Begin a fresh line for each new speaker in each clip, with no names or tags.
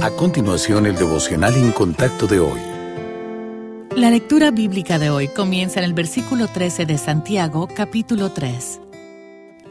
A continuación, el devocional en contacto de hoy.
La lectura bíblica de hoy comienza en el versículo 13 de Santiago, capítulo 3.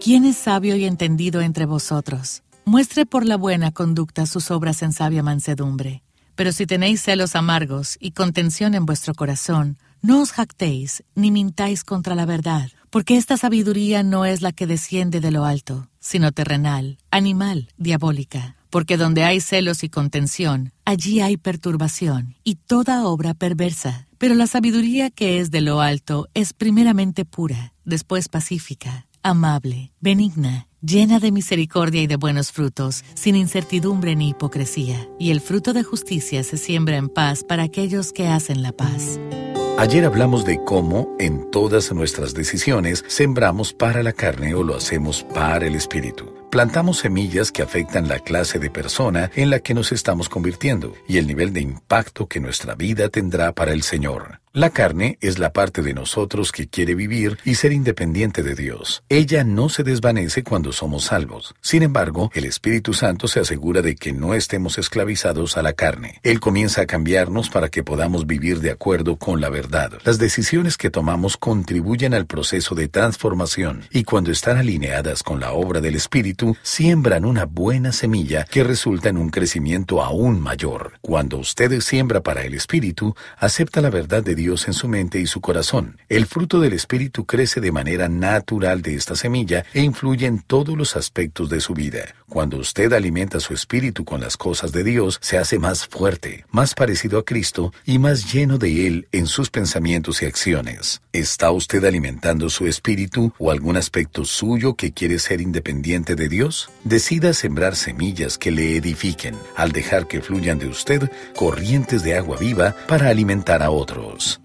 ¿Quién es sabio y entendido entre vosotros? Muestre por la buena conducta sus obras en sabia mansedumbre. Pero si tenéis celos amargos y contención en vuestro corazón, no os jactéis ni mintáis contra la verdad, porque esta sabiduría no es la que desciende de lo alto, sino terrenal, animal, diabólica. Porque donde hay celos y contención, allí hay perturbación y toda obra perversa. Pero la sabiduría que es de lo alto es primeramente pura, después pacífica, amable, benigna, llena de misericordia y de buenos frutos, sin incertidumbre ni hipocresía. Y el fruto de justicia se siembra en paz para aquellos que hacen la paz.
Ayer hablamos de cómo en todas nuestras decisiones sembramos para la carne o lo hacemos para el espíritu. Plantamos semillas que afectan la clase de persona en la que nos estamos convirtiendo y el nivel de impacto que nuestra vida tendrá para el Señor. La carne es la parte de nosotros que quiere vivir y ser independiente de Dios. Ella no se desvanece cuando somos salvos. Sin embargo, el Espíritu Santo se asegura de que no estemos esclavizados a la carne. Él comienza a cambiarnos para que podamos vivir de acuerdo con la verdad. Las decisiones que tomamos contribuyen al proceso de transformación y cuando están alineadas con la obra del Espíritu, siembran una buena semilla que resulta en un crecimiento aún mayor. Cuando usted siembra para el Espíritu, acepta la verdad de Dios en su mente y su corazón. El fruto del Espíritu crece de manera natural de esta semilla e influye en todos los aspectos de su vida. Cuando usted alimenta su espíritu con las cosas de Dios, se hace más fuerte, más parecido a Cristo y más lleno de Él en sus pensamientos y acciones. ¿Está usted alimentando su espíritu o algún aspecto suyo que quiere ser independiente Dios? Decida sembrar semillas que le edifiquen, al dejar que fluyan de usted corrientes de agua viva para alimentar a otros.